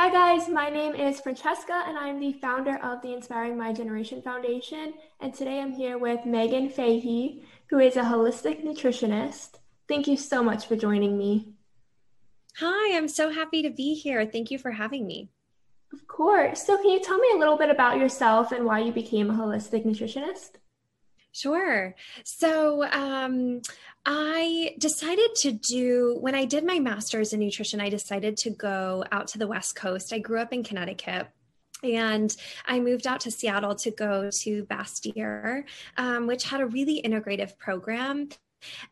Hi, guys. My name is Francesca, and I'm the founder of the Inspiring My Generation Foundation. And today I'm here with Megan Fahey, who is a holistic nutritionist. Thank you so much for joining me. Hi, I'm so happy to be here. Thank you for having me. Of course. So, can you tell me a little bit about yourself and why you became a holistic nutritionist? Sure. So um, I decided to do, when I did my master's in nutrition, I decided to go out to the West Coast. I grew up in Connecticut. And I moved out to Seattle to go to Bastyr, um, which had a really integrative program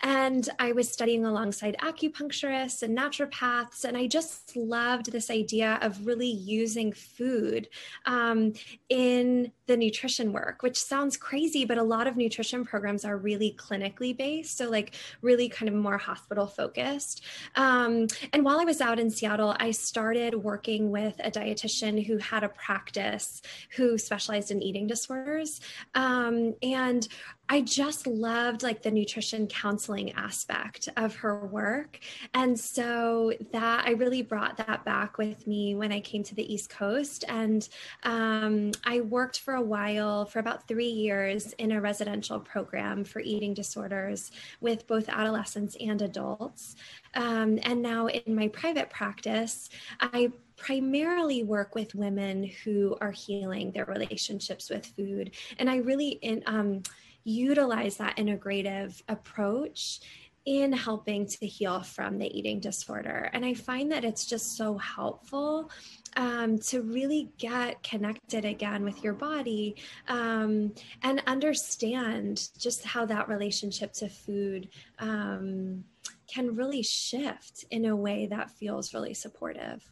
and I was studying alongside acupuncturists and naturopaths. And I just loved this idea of really using food um, in the nutrition work, which sounds crazy, but a lot of nutrition programs are really clinically based. So, like, really kind of more hospital focused. Um, and while I was out in Seattle, I started working with a dietitian who had a practice who specialized in eating disorders. Um, and I just loved like the nutrition counseling aspect of her work. And so that I really brought that back with me when I came to the East Coast. And um, I worked for a while, for about three years, in a residential program for eating disorders with both adolescents and adults. Um, and now in my private practice, I primarily work with women who are healing their relationships with food. And I really, in, um, utilize that integrative approach in helping to heal from the eating disorder. And I find that it's just so helpful um, to really get connected again with your body um, and understand just how that relationship to food um, can really shift in a way that feels really supportive.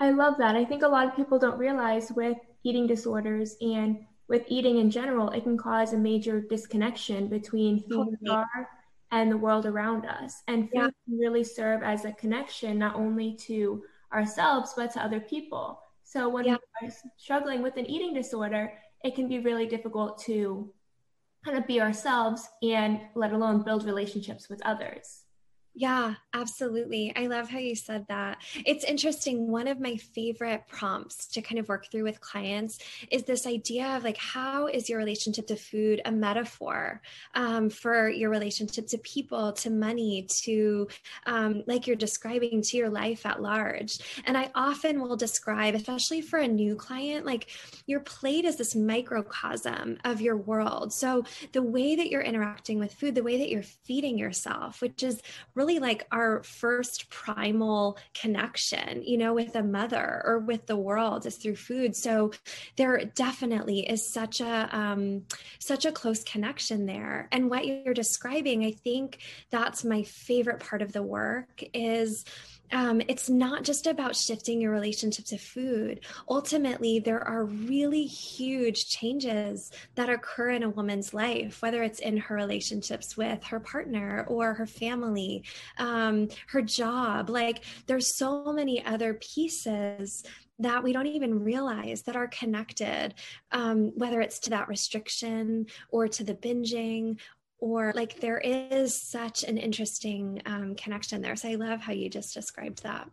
I love that. I think a lot of people don't realize with eating disorders and with eating in general, it can cause a major disconnection between who we are and the world around us. And food yeah. can really serve as a connection not only to ourselves but to other people. So when yeah. we're struggling with an eating disorder, it can be really difficult to kind of be ourselves and let alone build relationships with others. Yeah, absolutely. I love how you said that. It's interesting. One of my favorite prompts to kind of work through with clients is this idea of like, how is your relationship to food a metaphor um, for your relationship to people, to money, to um, like you're describing to your life at large? And I often will describe, especially for a new client, like your plate is this microcosm of your world. So the way that you're interacting with food, the way that you're feeding yourself, which is really really like our first primal connection, you know, with a mother or with the world is through food. So there definitely is such a um, such a close connection there. And what you're describing, I think that's my favorite part of the work is um, it's not just about shifting your relationship to food. Ultimately, there are really huge changes that occur in a woman's life, whether it's in her relationships with her partner or her family, um, her job. Like, there's so many other pieces that we don't even realize that are connected, um, whether it's to that restriction or to the binging or like there is such an interesting um, connection there. So I love how you just described that.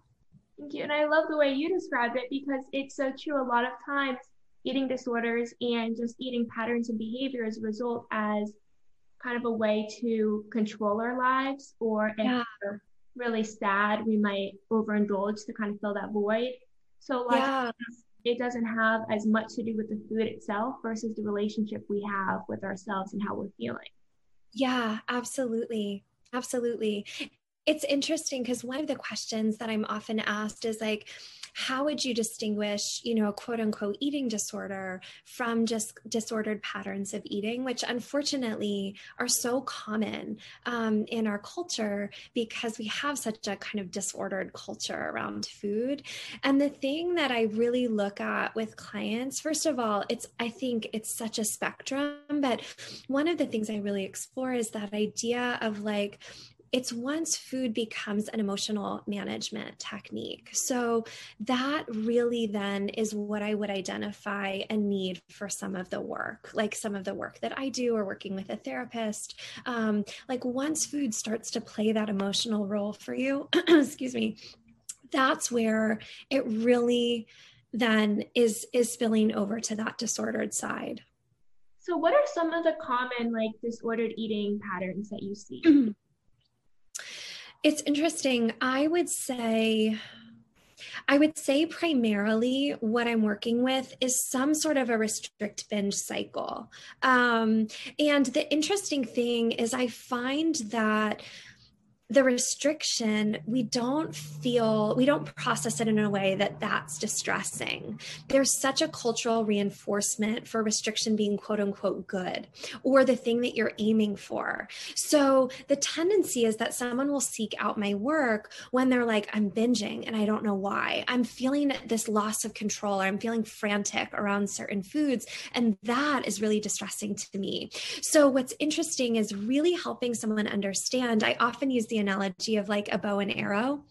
Thank you. And I love the way you described it because it's so true. A lot of times, eating disorders and just eating patterns and behaviors result as kind of a way to control our lives, or if yeah. we're really sad, we might overindulge to kind of fill that void. So, like, yeah. it doesn't have as much to do with the food itself versus the relationship we have with ourselves and how we're feeling. Yeah, absolutely. Absolutely. It's interesting because one of the questions that I'm often asked is like, how would you distinguish, you know, a quote unquote eating disorder from just disordered patterns of eating, which unfortunately are so common um, in our culture because we have such a kind of disordered culture around food. And the thing that I really look at with clients, first of all, it's, I think it's such a spectrum, but one of the things I really explore is that idea of like, it's once food becomes an emotional management technique. So that really then is what I would identify a need for some of the work, like some of the work that I do or working with a therapist. Um, like once food starts to play that emotional role for you, excuse me, that's where it really then is is spilling over to that disordered side. So what are some of the common like disordered eating patterns that you see? It's interesting. I would say I would say primarily what I'm working with is some sort of a restrict binge cycle. Um, and the interesting thing is, I find that the restriction we don't feel we don't process it in a way that that's distressing. There's such a cultural reinforcement for restriction being quote unquote good or the thing that you're aiming for. So the tendency is that someone will seek out my work when they're like i'm binging and i don't know why. I'm feeling this loss of control or i'm feeling frantic around certain foods and that is really distressing to me. So what's interesting is really helping someone understand i often use the analogy of like a bow and arrow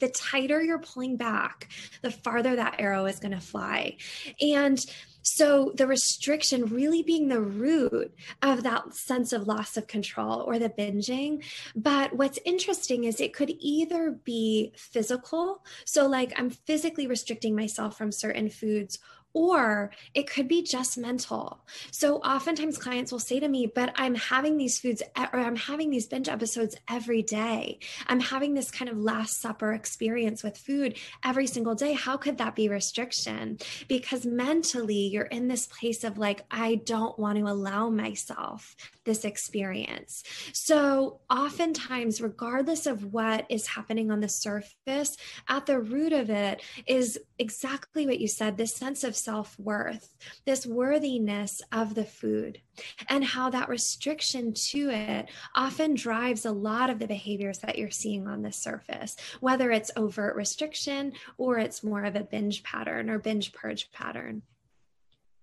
the tighter you're pulling back, the farther that arrow is going to fly. And so the restriction really being the root of that sense of loss of control or the binging. But what's interesting is it could either be physical. So, like, I'm physically restricting myself from certain foods or it could be just mental. So oftentimes clients will say to me, but I'm having these foods or I'm having these binge episodes every day. I'm having this kind of last supper experience with food every single day. How could that be restriction? Because mentally you're in this place of like, I don't want to allow myself this experience. So, oftentimes, regardless of what is happening on the surface, at the root of it is exactly what you said this sense of self worth, this worthiness of the food, and how that restriction to it often drives a lot of the behaviors that you're seeing on the surface, whether it's overt restriction or it's more of a binge pattern or binge purge pattern.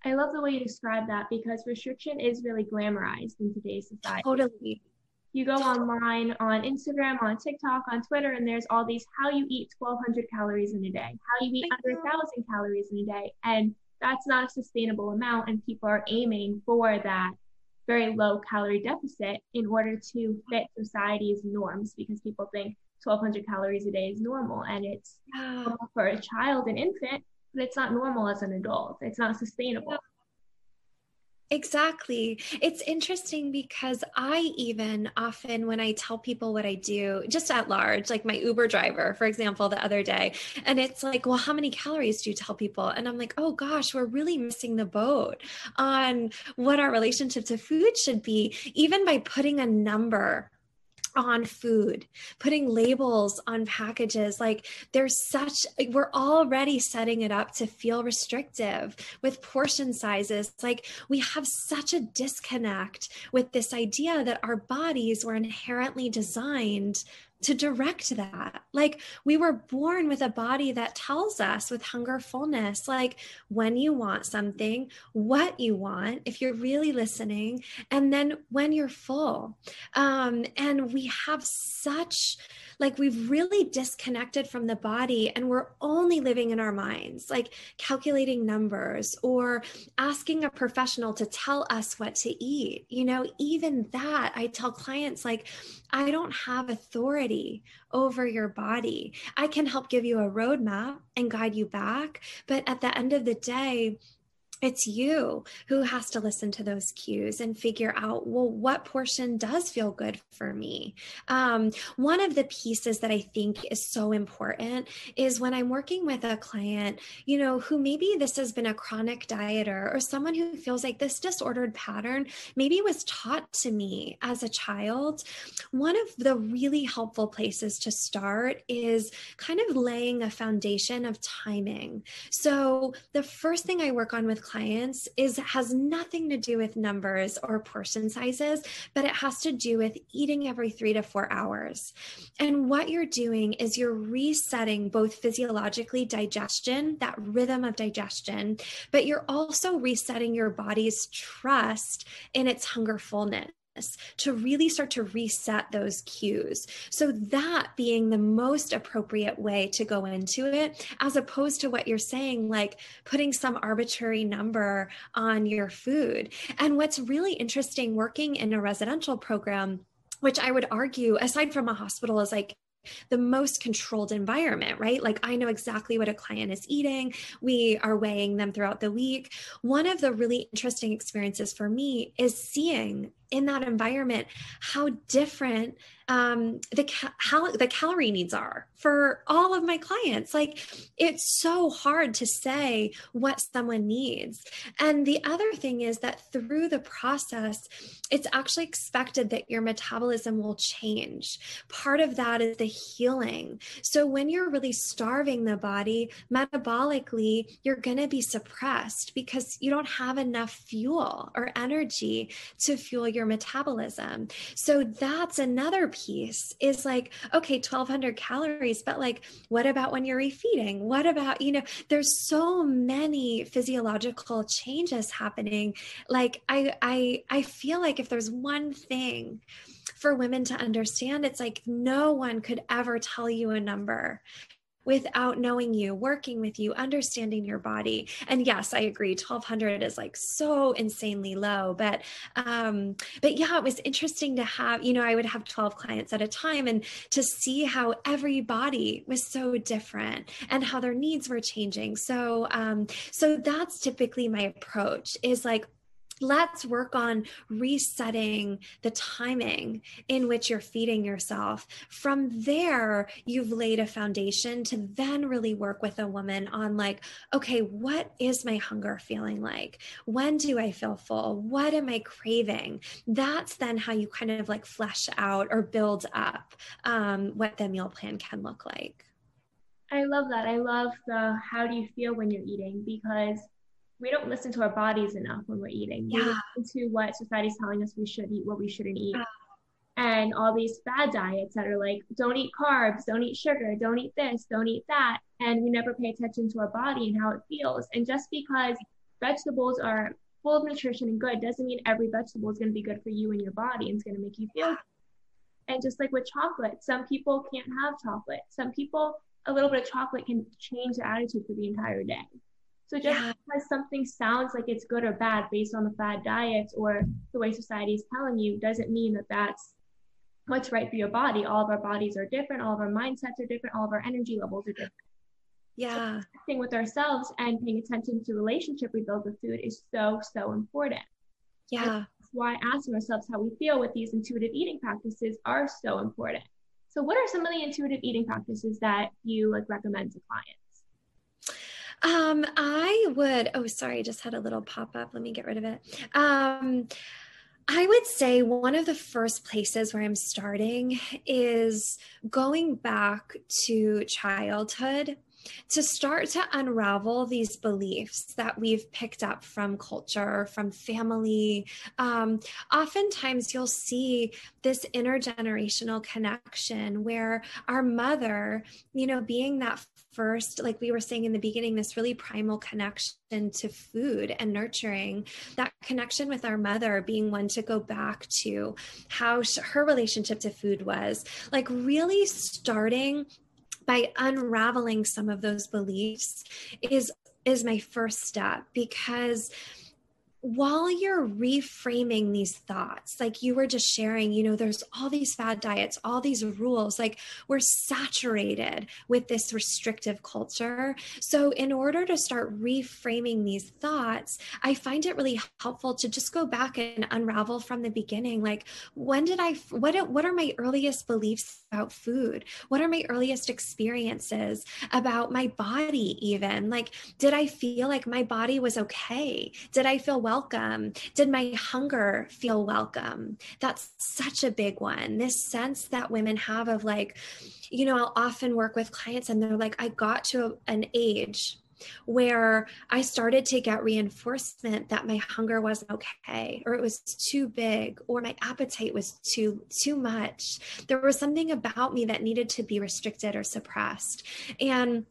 I love the way you describe that because restriction is really glamorized in today's society. Totally. You go online on Instagram, on TikTok, on Twitter, and there's all these how you eat 1,200 calories in a day, how you eat under 1,000 calories in a day. And that's not a sustainable amount. And people are aiming for that very low calorie deficit in order to fit society's norms because people think 1,200 calories a day is normal. And it's for a child, an infant, but it's not normal as an adult. It's not sustainable. Exactly. It's interesting because I even often, when I tell people what I do, just at large, like my Uber driver, for example, the other day, and it's like, well, how many calories do you tell people? And I'm like, oh gosh, we're really missing the boat on what our relationship to food should be, even by putting a number on food, putting labels on packages. Like there's such, we're already setting it up to feel restrictive with portion sizes. Like we have such a disconnect with this idea that our bodies were inherently designed to direct that. Like we were born with a body that tells us with hunger fullness, like when you want something, what you want, if you're really listening, and then when you're full. Um, and we have such like we've really disconnected from the body and we're only living in our minds, like calculating numbers or asking a professional to tell us what to eat. You know, even that, I tell clients, like, I don't have authority over your body. I can help give you a roadmap and guide you back. But at the end of the day, it's you who has to listen to those cues and figure out well what portion does feel good for me? Um, one of the pieces that i think is so important is when i'm working with a client you know who maybe this has been a chronic dieter or someone who feels like this disordered pattern maybe was taught to me as a child one of the really helpful places to start is kind of laying a foundation of timing. So the first thing i work on with clients is has nothing to do with numbers or portion sizes, but it has to do with eating every three to four hours. And what you're doing is you're resetting both physiologically digestion, that rhythm of digestion, but you're also resetting your body's trust in its hunger fullness to really start to reset those cues. So, that being the most appropriate way to go into it, as opposed to what you're saying, like putting some arbitrary number on your food. And what's really interesting working in a residential program, which I would argue, aside from a hospital, is like the most controlled environment, right? Like I know exactly what a client is eating. We are weighing them throughout the week. One of the really interesting experiences for me is seeing in that environment how different um, the cal- the calorie needs are for all of my clients. Like it's so hard to say what someone needs. And the other thing is that through the process, it's actually expected that your metabolism will change. Part of that is the healing. So when you're really starving the body metabolically, you're going to be suppressed because you don't have enough fuel or energy to fuel your metabolism. So that's another piece is like, okay, 1200 calories, but like, what about when you're refeeding? What about, you know, there's so many physiological changes happening. Like, I, I, I feel like if there's one thing, for women to understand it's like no one could ever tell you a number without knowing you, working with you, understanding your body. And yes, I agree. 1200 is like so insanely low, but um but yeah, it was interesting to have, you know, I would have 12 clients at a time and to see how every body was so different and how their needs were changing. So um so that's typically my approach is like let's work on resetting the timing in which you're feeding yourself. From there, you've laid a foundation to then really work with a woman on, like, okay, what is my hunger feeling like? When do I feel full? What am I craving? That's then how you kind of like flesh out or build up um, what the meal plan can look like. I love that. I love the how do you feel when you're eating because we don't listen to our bodies enough when we're eating. Yeah. We listen to what society's telling us we should eat, what we shouldn't eat. Yeah. And all these fad diets that are like, don't eat carbs, don't eat sugar, don't eat this, don't eat that. And we never pay attention to our body and how it feels. And just because vegetables are full of nutrition and good doesn't mean every vegetable is going to be good for you and your body and it's going to make you feel good. And just like with chocolate, some people can't have chocolate. Some people, a little bit of chocolate can change their attitude for the entire day. So just yeah. because something sounds like it's good or bad based on the fad diets or the way society is telling you doesn't mean that that's what's right for your body. All of our bodies are different. All of our mindsets are different. All of our energy levels are different. Yeah. So with ourselves and paying attention to relationship we build with food is so, so important. Yeah. And that's why asking ourselves how we feel with these intuitive eating practices are so important. So what are some of the intuitive eating practices that you like recommend to clients? Um, I would, oh, sorry, just had a little pop up. Let me get rid of it. Um, I would say one of the first places where I'm starting is going back to childhood to start to unravel these beliefs that we've picked up from culture, from family. Um, oftentimes, you'll see this intergenerational connection where our mother, you know, being that first, like we were saying in the beginning, this really primal connection to food and nurturing, that connection with our mother being one to go back to how her relationship to food was, like really starting by unraveling some of those beliefs is is my first step because while you're reframing these thoughts, like you were just sharing, you know, there's all these fad diets, all these rules, like we're saturated with this restrictive culture. So, in order to start reframing these thoughts, I find it really helpful to just go back and unravel from the beginning. Like, when did I, what, what are my earliest beliefs about food? What are my earliest experiences about my body, even? Like, did I feel like my body was okay? Did I feel well? Welcome? Did my hunger feel welcome? That's such a big one. This sense that women have of like, you know, I'll often work with clients and they're like, I got to an age where I started to get reinforcement that my hunger wasn't okay or it was too big or my appetite was too too much. There was something about me that needed to be restricted or suppressed. And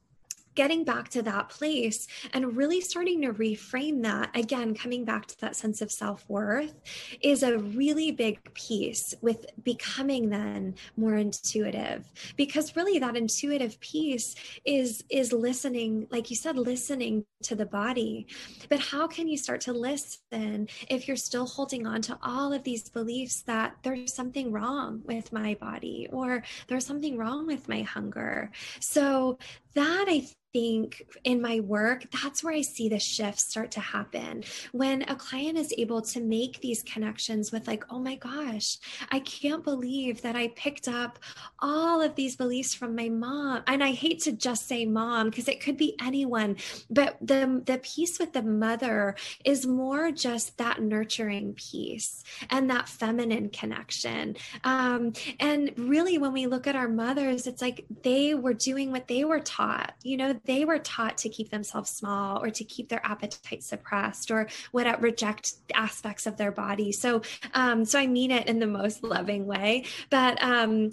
getting back to that place and really starting to reframe that again coming back to that sense of self-worth is a really big piece with becoming then more intuitive because really that intuitive piece is is listening like you said listening to the body. But how can you start to listen if you're still holding on to all of these beliefs that there's something wrong with my body or there's something wrong with my hunger? So that I think in my work, that's where I see the shifts start to happen. When a client is able to make these connections with, like, oh my gosh, I can't believe that I picked up all of these beliefs from my mom. And I hate to just say mom because it could be anyone, but the, the piece with the mother is more just that nurturing piece and that feminine connection. Um, and really, when we look at our mothers, it's like they were doing what they were taught. You know, they were taught to keep themselves small or to keep their appetite suppressed or what reject aspects of their body. So, um, so I mean it in the most loving way, but, um,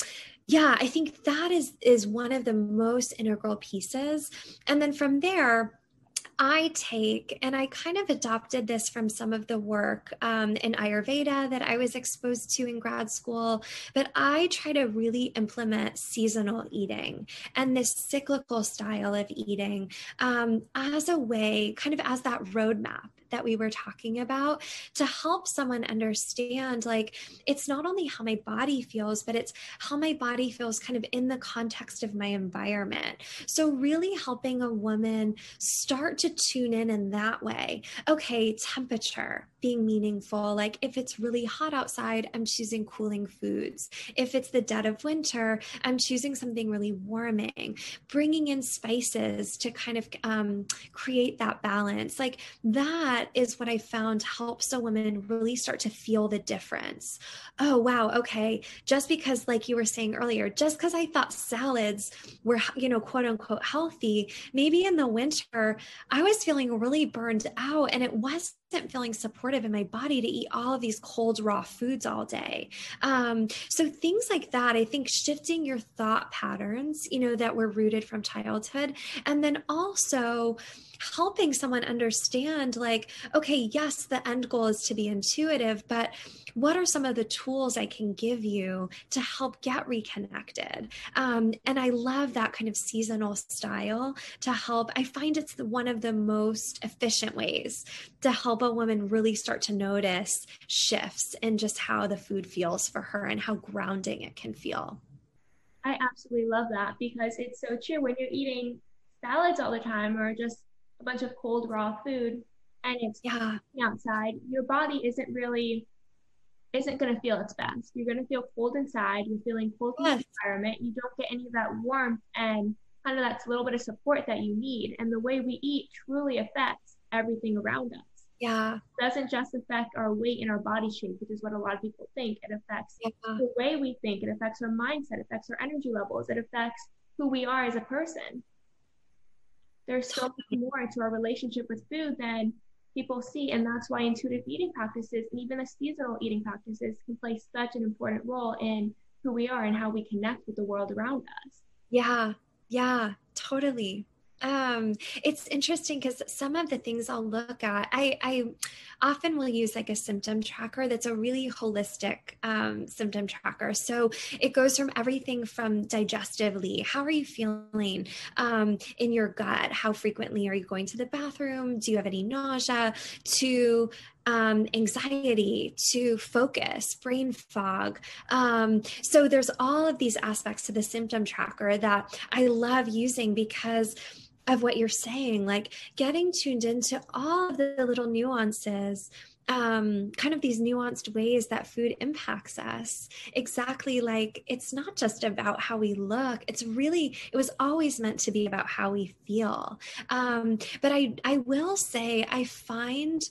yeah, I think that is is one of the most integral pieces. And then from there, I take, and I kind of adopted this from some of the work um, in Ayurveda that I was exposed to in grad school, but I try to really implement seasonal eating and this cyclical style of eating um, as a way, kind of as that roadmap that we were talking about to help someone understand like it's not only how my body feels, but it's how my body feels kind of in the context of my environment. So, really helping a woman start to tune in in that way. Okay, temperature being meaningful. Like if it's really hot outside, I'm choosing cooling foods. If it's the dead of winter, I'm choosing something really warming, bringing in spices to kind of um, create that balance. Like that that is what I found helps a woman really start to feel the difference. Oh, wow. Okay. Just because, like you were saying earlier, just because I thought salads were, you know, quote unquote healthy, maybe in the winter, I was feeling really burned out and it wasn't feeling supportive in my body to eat all of these cold raw foods all day. Um, so things like that i think shifting your thought patterns you know that were rooted from childhood and then also helping someone understand like okay yes the end goal is to be intuitive but what are some of the tools I can give you to help get reconnected? Um, and I love that kind of seasonal style to help. I find it's the, one of the most efficient ways to help a woman really start to notice shifts in just how the food feels for her and how grounding it can feel. I absolutely love that because it's so true when you're eating salads all the time or just a bunch of cold raw food and it's yeah outside your body isn't really isn't going to feel its best. You're going to feel cold inside. You're feeling cold yes. in the environment. You don't get any of that warmth and kind of that little bit of support that you need. And the way we eat truly affects everything around us. Yeah. It doesn't just affect our weight and our body shape, which is what a lot of people think. It affects yeah. the way we think. It affects our mindset. It affects our energy levels. It affects who we are as a person. There's so much more to our relationship with food than people see. And that's why intuitive eating practices and even the seasonal eating practices can play such an important role in who we are and how we connect with the world around us. Yeah, yeah, totally um it's interesting because some of the things i'll look at i i often will use like a symptom tracker that's a really holistic um, symptom tracker. So it goes from everything from digestively how are you feeling um, in your gut? How frequently are you going to the bathroom? Do you have any nausea? To um, anxiety? To focus, brain fog. Um, so there's all of these aspects to the symptom tracker that I love using because of what you're saying, like getting tuned into all of the little nuances um, kind of these nuanced ways that food impacts us. Exactly like it's not just about how we look, it's really, it was always meant to be about how we feel. Um, but I, I will say, I find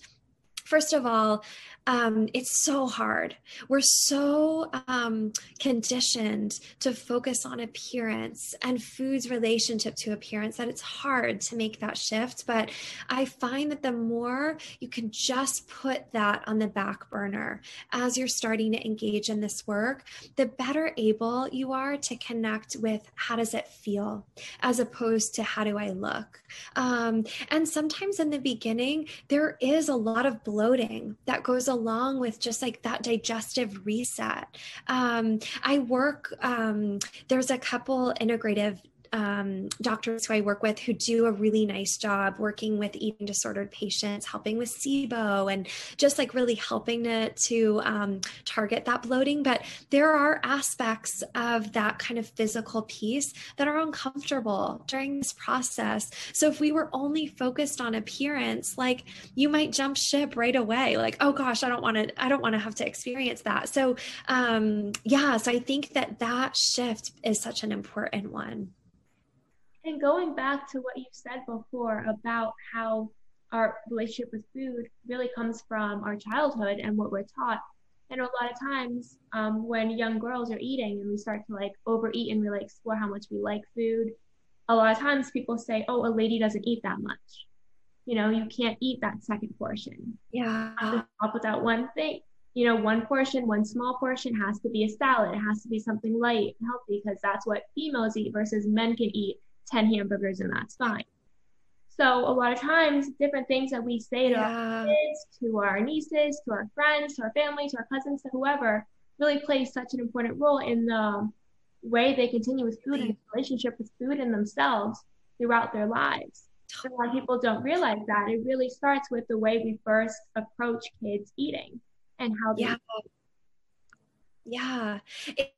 First of all, um, it's so hard. We're so um, conditioned to focus on appearance and food's relationship to appearance that it's hard to make that shift. But I find that the more you can just put that on the back burner as you're starting to engage in this work, the better able you are to connect with how does it feel as opposed to how do I look. Um, and sometimes in the beginning, there is a lot of bloating that goes along with just like that digestive reset. Um, I work, um, there's a couple integrative um, doctors who I work with who do a really nice job working with eating disordered patients, helping with SIBO, and just like really helping to, to um, target that bloating. But there are aspects of that kind of physical piece that are uncomfortable during this process. So if we were only focused on appearance, like you might jump ship right away, like, oh gosh, I don't want to, I don't want to have to experience that. So um, yeah, so I think that that shift is such an important one. And going back to what you said before about how our relationship with food really comes from our childhood and what we're taught. And a lot of times um, when young girls are eating and we start to like overeat and really explore how much we like food, a lot of times people say, oh, a lady doesn't eat that much. You know, you can't eat that second portion. Yeah. Up with that one thing. You know, one portion, one small portion has to be a salad. It has to be something light and healthy because that's what females eat versus men can eat 10 hamburgers and that's fine. So a lot of times, different things that we say to yeah. our kids, to our nieces, to our friends, to our family, to our cousins, to whoever, really plays such an important role in the way they continue with food and relationship with food and themselves throughout their lives. A lot of people don't realize that it really starts with the way we first approach kids eating and how they yeah. Yeah,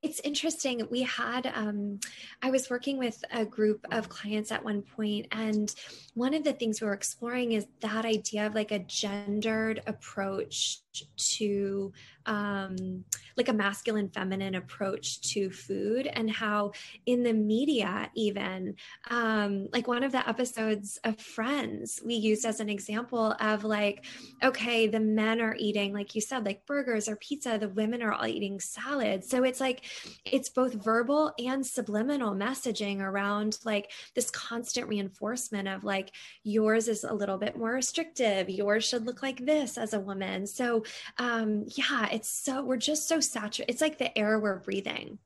it's interesting. We had, um, I was working with a group of clients at one point, and one of the things we were exploring is that idea of like a gendered approach to um, like a masculine feminine approach to food and how in the media even um, like one of the episodes of friends we used as an example of like okay the men are eating like you said like burgers or pizza the women are all eating salads. So it's like it's both verbal and subliminal messaging around like this constant reinforcement of like yours is a little bit more restrictive. Yours should look like this as a woman. So um yeah it's so we're just so saturated it's like the air we're breathing.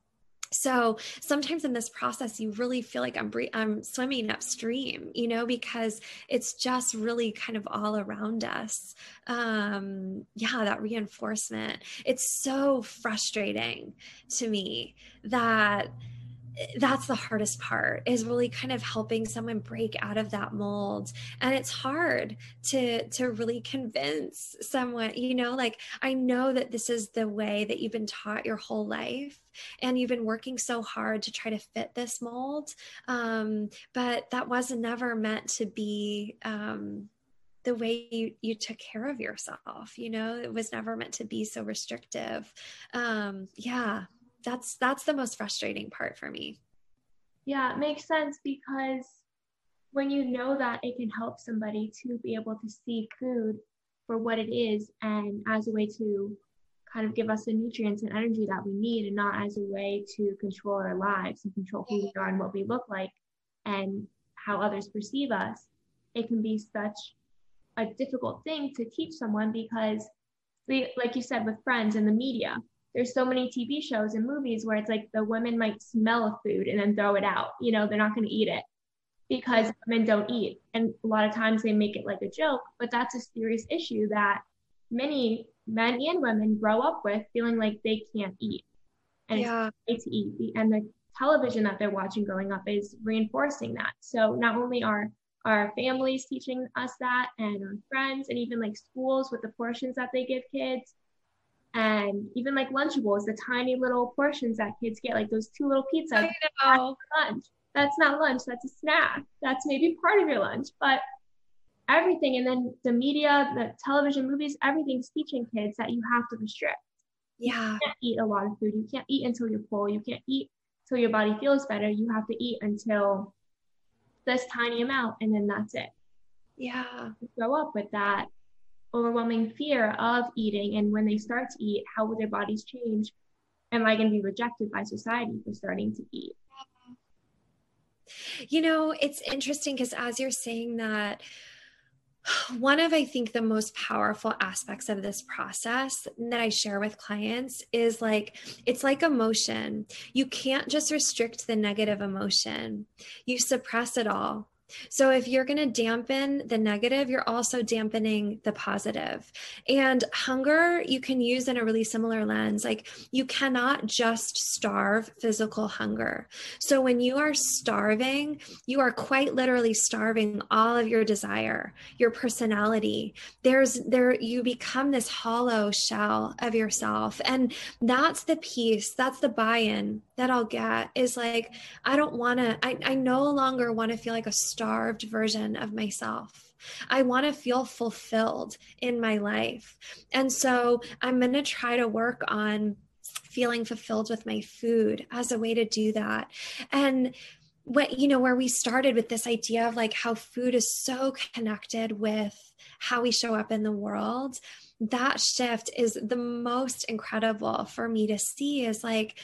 So sometimes in this process you really feel like i'm bre- i'm swimming upstream you know because it's just really kind of all around us. Um yeah that reinforcement. It's so frustrating to me that that's the hardest part is really kind of helping someone break out of that mold. And it's hard to to really convince someone you know like i know that this is the way that you've been taught your whole life and you've been working so hard to try to fit this mold. Um, but that was never meant to be um, the way you, you took care of yourself you know? It was never meant to be so restrictive. Um, yeah that's that's the most frustrating part for me. Yeah it makes sense because when you know that it can help somebody to be able to see food for what it is and as a way to kind of give us the nutrients and energy that we need and not as a way to control our lives and control who we are and what we look like and how others perceive us it can be such a difficult thing to teach someone because we, like you said with friends and the media there's so many TV shows and movies where it's like the women might smell a food and then throw it out. You know, they're not going to eat it because women don't eat. And a lot of times they make it like a joke, but that's a serious issue that many men and women grow up with feeling like they can't eat. And yeah. it's to eat. And the television that they're watching growing up is reinforcing that. So not only are our families teaching us that and our friends and even like schools with the portions that they give kids, and even like Lunchables, the tiny little portions that kids get, like those two little pizzas. I know. lunch. That's not lunch. That's a snack. That's maybe part of your lunch, but everything. And then the media, the television, movies, everything's teaching kids that you have to restrict. Yeah. You can't eat a lot of food. You can't eat until you're full. You can't eat until your body feels better. You have to eat until this tiny amount, and then that's it. Yeah. You grow up with that overwhelming fear of eating and when they start to eat how will their bodies change? Am i going to be rejected by society for starting to eat? You know it's interesting because as you're saying that one of i think the most powerful aspects of this process that i share with clients is like it's like emotion. You can't just restrict the negative emotion. You suppress it all so if you're going to dampen the negative, you're also dampening the positive. And hunger, you can use in a really similar lens. Like you cannot just starve physical hunger. So when you are starving, you are quite literally starving all of your desire, your personality. There's there you become this hollow shell of yourself. And that's the piece, that's the buy-in that I'll get is like, I don't want to, I, I no longer want to feel like a starved version of myself. I want to feel fulfilled in my life. And so I'm going to try to work on feeling fulfilled with my food as a way to do that. And what, you know, where we started with this idea of like how food is so connected with how we show up in the world that shift is the most incredible for me to see is like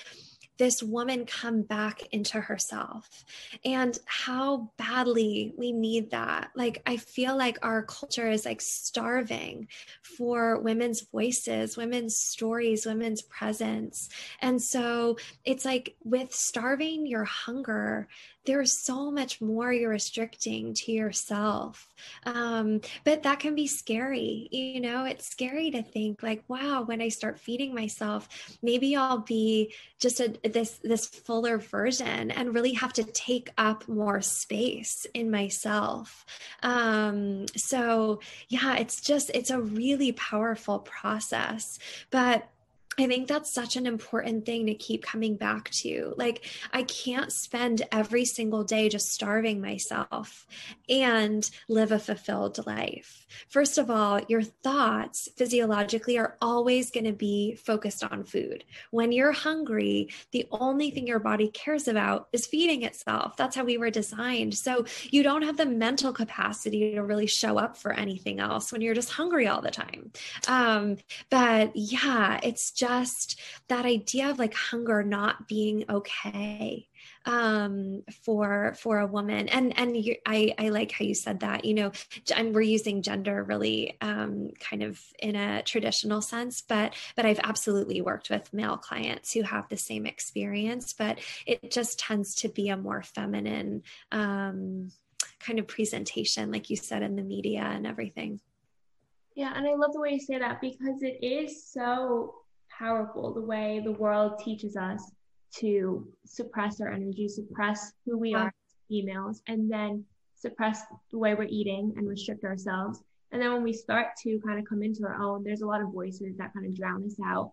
this woman come back into herself and how badly we need that. Like, I feel like our culture is like starving for women's voices, women's stories, women's presence. And so it's like with starving your hunger, there's so much more you're restricting to yourself. Um, but that can be scary. You know, it's scary to think like, wow, when I start feeding myself, maybe I'll be just a, this this fuller version and really have to take up more space in myself. Um, so yeah, it's just it's a really powerful process. But I think that's such an important thing to keep coming back to. Like, I can't spend every single day just starving myself and live a fulfilled life. First of all, your thoughts physiologically are always going to be focused on food. When you're hungry, the only thing your body cares about is feeding itself. That's how we were designed. So, you don't have the mental capacity to really show up for anything else when you're just hungry all the time. Um, but yeah, it's just that idea of like hunger not being okay um, for for a woman. And and you, I I like how you said that you know and we're using gender really um, kind of in a traditional sense but but I've absolutely worked with male clients who have the same experience but it just tends to be a more feminine um, kind of presentation like you said in the media and everything. Yeah and I love the way you say that because it is so powerful the way the world teaches us to suppress our energy, suppress who we are as females, and then suppress the way we're eating and restrict ourselves. And then when we start to kind of come into our own, there's a lot of voices that kind of drown us out.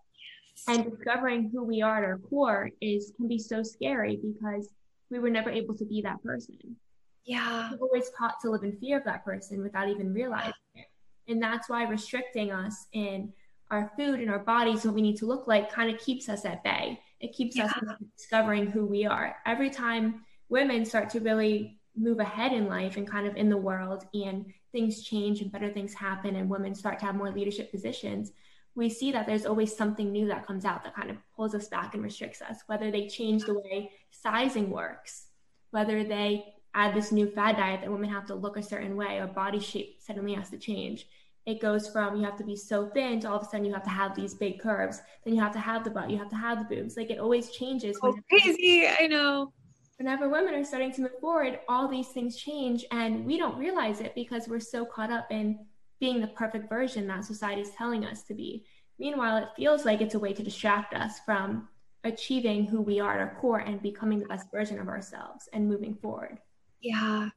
And discovering who we are at our core is can be so scary because we were never able to be that person. Yeah. We're always taught to live in fear of that person without even realizing it. And that's why restricting us in our food and our bodies, what we need to look like, kind of keeps us at bay. It keeps yeah. us discovering who we are. Every time women start to really move ahead in life and kind of in the world, and things change and better things happen, and women start to have more leadership positions, we see that there's always something new that comes out that kind of pulls us back and restricts us. Whether they change the way sizing works, whether they add this new fad diet that women have to look a certain way, or body shape suddenly has to change it goes from you have to be so thin to all of a sudden you have to have these big curves. Then you have to have the butt, you have to have the boobs. Like it always changes. Oh, crazy! I know. Whenever women are starting to move forward, all these things change, and we don't realize it because we're so caught up in being the perfect version that society is telling us to be. Meanwhile, it feels like it's a way to distract us from achieving who we are at our core and becoming the best version of ourselves and moving forward. Yeah,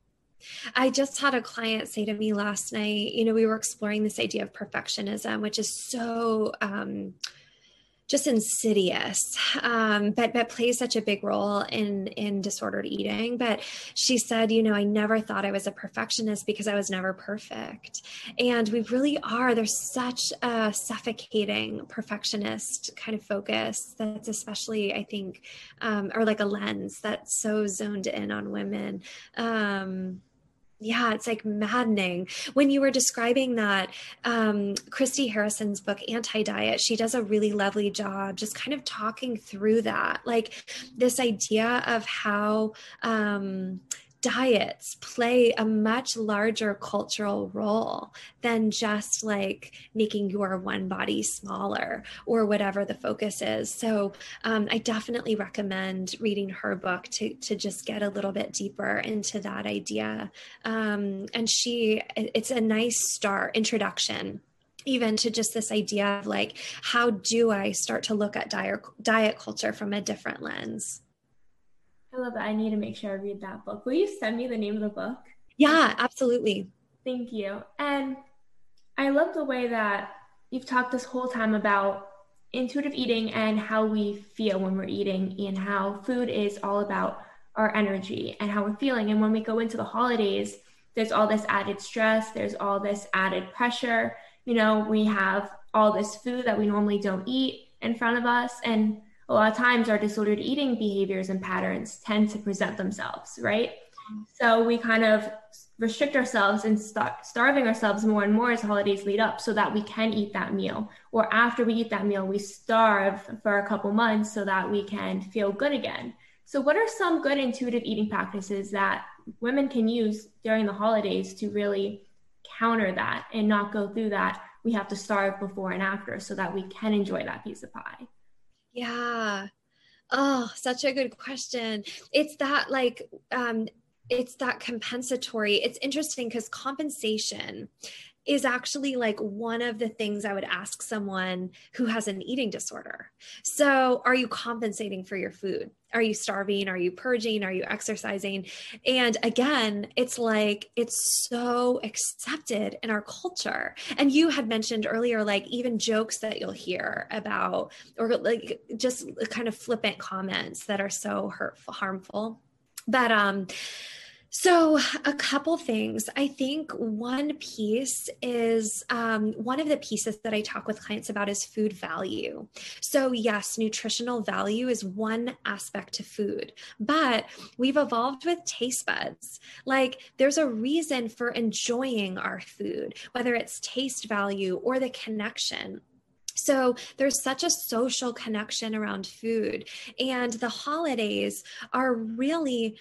I just had a client say to me last night, you know, we were exploring this idea of perfectionism, which is so um, just insidious, um, but but plays such a big role in in disordered eating. But she said, you know, I never thought I was a perfectionist because I was never perfect, and we really are. There's such a suffocating perfectionist kind of focus that's especially, I think, um, or like a lens that's so zoned in on women. Um, Yeah, it's like maddening. When you were describing that, um, Christy Harrison's book, Anti Diet, she does a really lovely job just kind of talking through that. Like this idea of how um, diets play a much larger cultural role than just like making your one body smaller or whatever the focus is. So um, I definitely recommend reading her book to to just get a little bit deeper into that idea. Um, and she, it's a nice start introduction even to just this idea of like how do i start to look at diet diet culture from a different lens I love that. I need to make sure I read that book. Will you send me the name of the book? Yeah, absolutely. Thank you. And I love the way that you've talked this whole time about intuitive eating and how we feel when we're eating and how food is all about our energy and how we're feeling. And when we go into the holidays, there's all this added stress, there's all this added pressure. You know, we have all this food that we normally don't eat in front of us. And a lot of times our disordered eating behaviors and patterns tend to present themselves, right? So we kind of restrict ourselves and start starving ourselves more and more as holidays lead up so that we can eat that meal. Or after we eat that meal, we starve for a couple months so that we can feel good again. So, what are some good intuitive eating practices that women can use during the holidays to really counter that and not go through that? We have to starve before and after so that we can enjoy that piece of pie. Yeah. Oh, such a good question. It's that like um it's that compensatory. It's interesting because compensation is actually like one of the things I would ask someone who has an eating disorder. So, are you compensating for your food? Are you starving? Are you purging? Are you exercising? And again, it's like it's so accepted in our culture. And you had mentioned earlier, like even jokes that you'll hear about, or like just kind of flippant comments that are so hurtful, harmful. But, um, so, a couple things. I think one piece is um, one of the pieces that I talk with clients about is food value. So, yes, nutritional value is one aspect to food, but we've evolved with taste buds. Like, there's a reason for enjoying our food, whether it's taste value or the connection. So there's such a social connection around food. And the holidays are really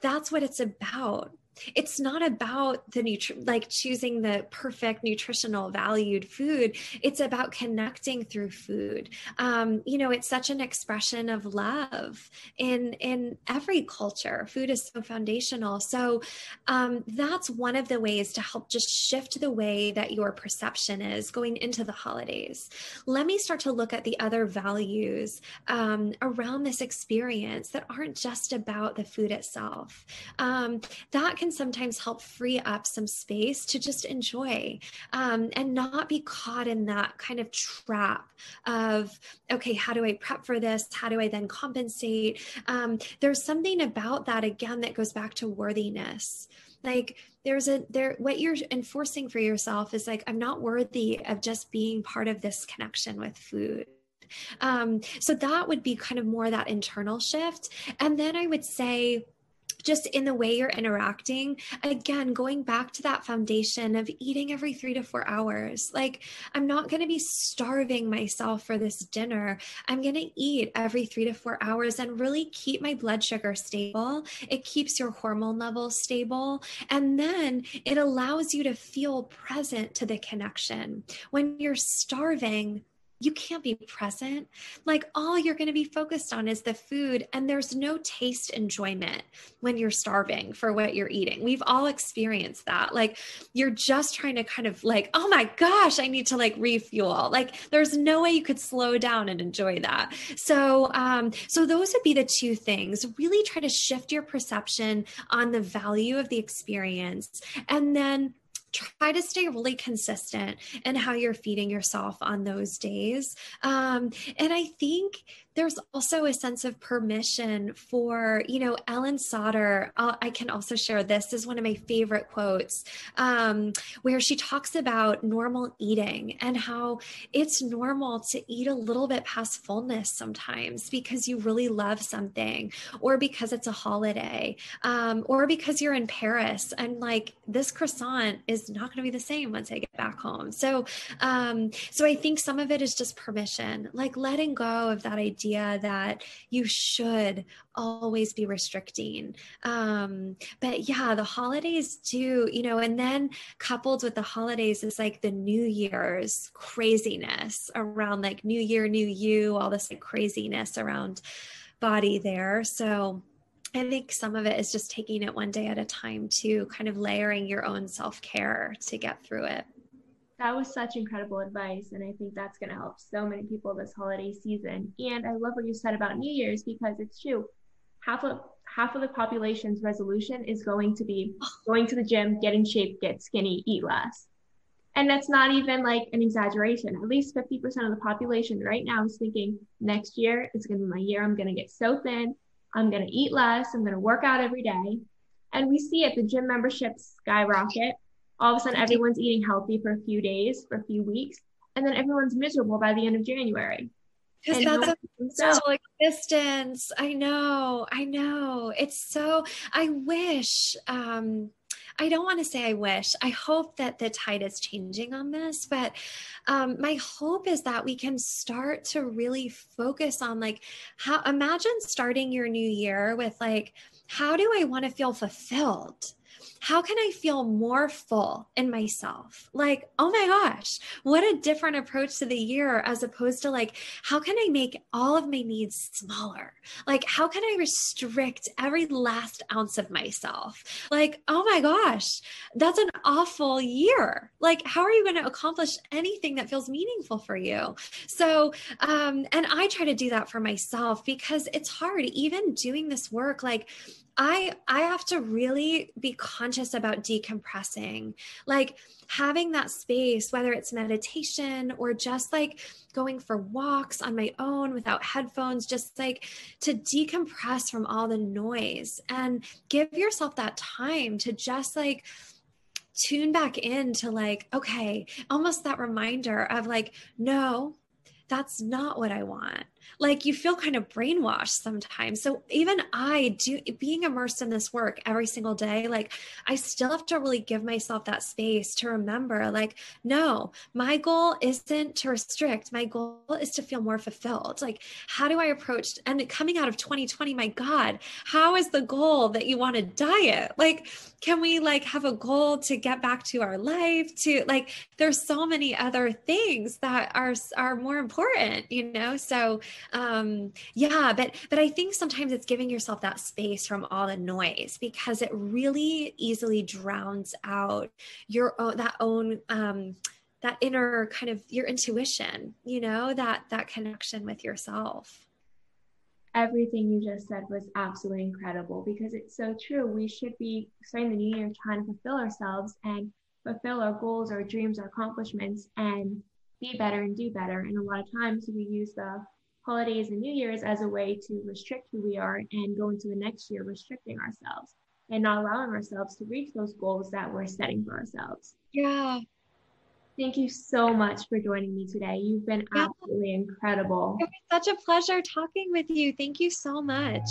that's what it's about it's not about the nutri- like choosing the perfect nutritional valued food. It's about connecting through food. Um, you know it's such an expression of love in in every culture. Food is so foundational. So um, that's one of the ways to help just shift the way that your perception is going into the holidays. Let me start to look at the other values um, around this experience that aren't just about the food itself. Um, that can sometimes help free up some space to just enjoy um, and not be caught in that kind of trap of, okay, how do I prep for this? How do I then compensate? Um, there's something about that, again, that goes back to worthiness like there's a there what you're enforcing for yourself is like i'm not worthy of just being part of this connection with food um so that would be kind of more that internal shift and then i would say just in the way you're interacting. Again, going back to that foundation of eating every three to four hours. Like, I'm not going to be starving myself for this dinner. I'm going to eat every three to four hours and really keep my blood sugar stable. It keeps your hormone levels stable. And then it allows you to feel present to the connection. When you're starving, you can't be present. Like all you're going to be focused on is the food, and there's no taste enjoyment when you're starving for what you're eating. We've all experienced that. Like you're just trying to kind of like, oh my gosh, I need to like refuel. Like there's no way you could slow down and enjoy that. So, um, so those would be the two things. Really try to shift your perception on the value of the experience, and then try to stay really consistent in how you're feeding yourself on those days. Um, and I think there's also a sense of permission for, you know, Ellyn Satter. Uh, I can also share this is one of my favorite quotes, um, where she talks about normal eating and how it's normal to eat a little bit past fullness sometimes because you really love something, or because it's a holiday, um, or because you're in Paris and like this croissant is not going to be the same once I get back home. So, um, so I think some of it is just permission, like letting go of that idea idea that you should always be restricting. Um, but yeah, the holidays do, you know, and then coupled with the holidays is like the New Year's craziness around like New Year, New You, all this like craziness around body there. So, I think some of it is just taking it one day at a time to kind of layering your own self care to get through it that was such incredible advice and i think that's going to help so many people this holiday season. And i love what you said about new year's because it's true. Half of half of the population's resolution is going to be going to the gym get in shape get skinny eat less. And that's not even like an exaggeration. At least 50% of the population right now is thinking next year is going to be my year. I'm going to get so thin. I'm going to eat less. I'm going to work out every day. And we see it. The gym memberships skyrocket all of a sudden everyone's eating healthy for a few days, for a few weeks, and then everyone's miserable by the end of January. Because that's a social existence. I know, I know. It's so I wish um I don't want to say I wish. I hope that the tide is changing on this, but um, my hope is that we can start to really focus on like how imagine starting your new year with like, how do I want to feel fulfilled? How can I feel more full in myself? Like, oh my gosh, what a different approach to the year as opposed to like, how can I make all of my needs smaller? Like, how can I restrict every last ounce of myself? Like, oh my gosh, that's an awful year. Like, how are you going to accomplish anything that feels meaningful for you? So, um, and I try to do that for myself because it's hard, even doing this work. Like, I I have to really be conscious about decompressing. Like having that space whether it's meditation or just like going for walks on my own without headphones just like to decompress from all the noise and give yourself that time to just like tune back into like okay almost that reminder of like no that's not what I want like you feel kind of brainwashed sometimes. So even I do being immersed in this work every single day, like I still have to really give myself that space to remember like no, my goal isn't to restrict. My goal is to feel more fulfilled. Like how do I approach and coming out of 2020, my god, how is the goal that you want to diet? Like can we like have a goal to get back to our life to like there's so many other things that are are more important, you know? So um yeah but but i think sometimes it's giving yourself that space from all the noise because it really easily drowns out your own that own um that inner kind of your intuition you know that that connection with yourself. Everything you just said was absolutely incredible because it's so true. We should be starting the new year trying to fulfill ourselves and fulfill our goals our dreams our accomplishments and be better and do better. And a lot of times we use the holidays and New Year's as a way to restrict who we are and go into the next year restricting ourselves and not allowing ourselves to reach those goals that we're setting for ourselves. Yeah. Thank you so much for joining me today. You've been yeah. absolutely incredible. It was such a pleasure talking with you. Thank you so much.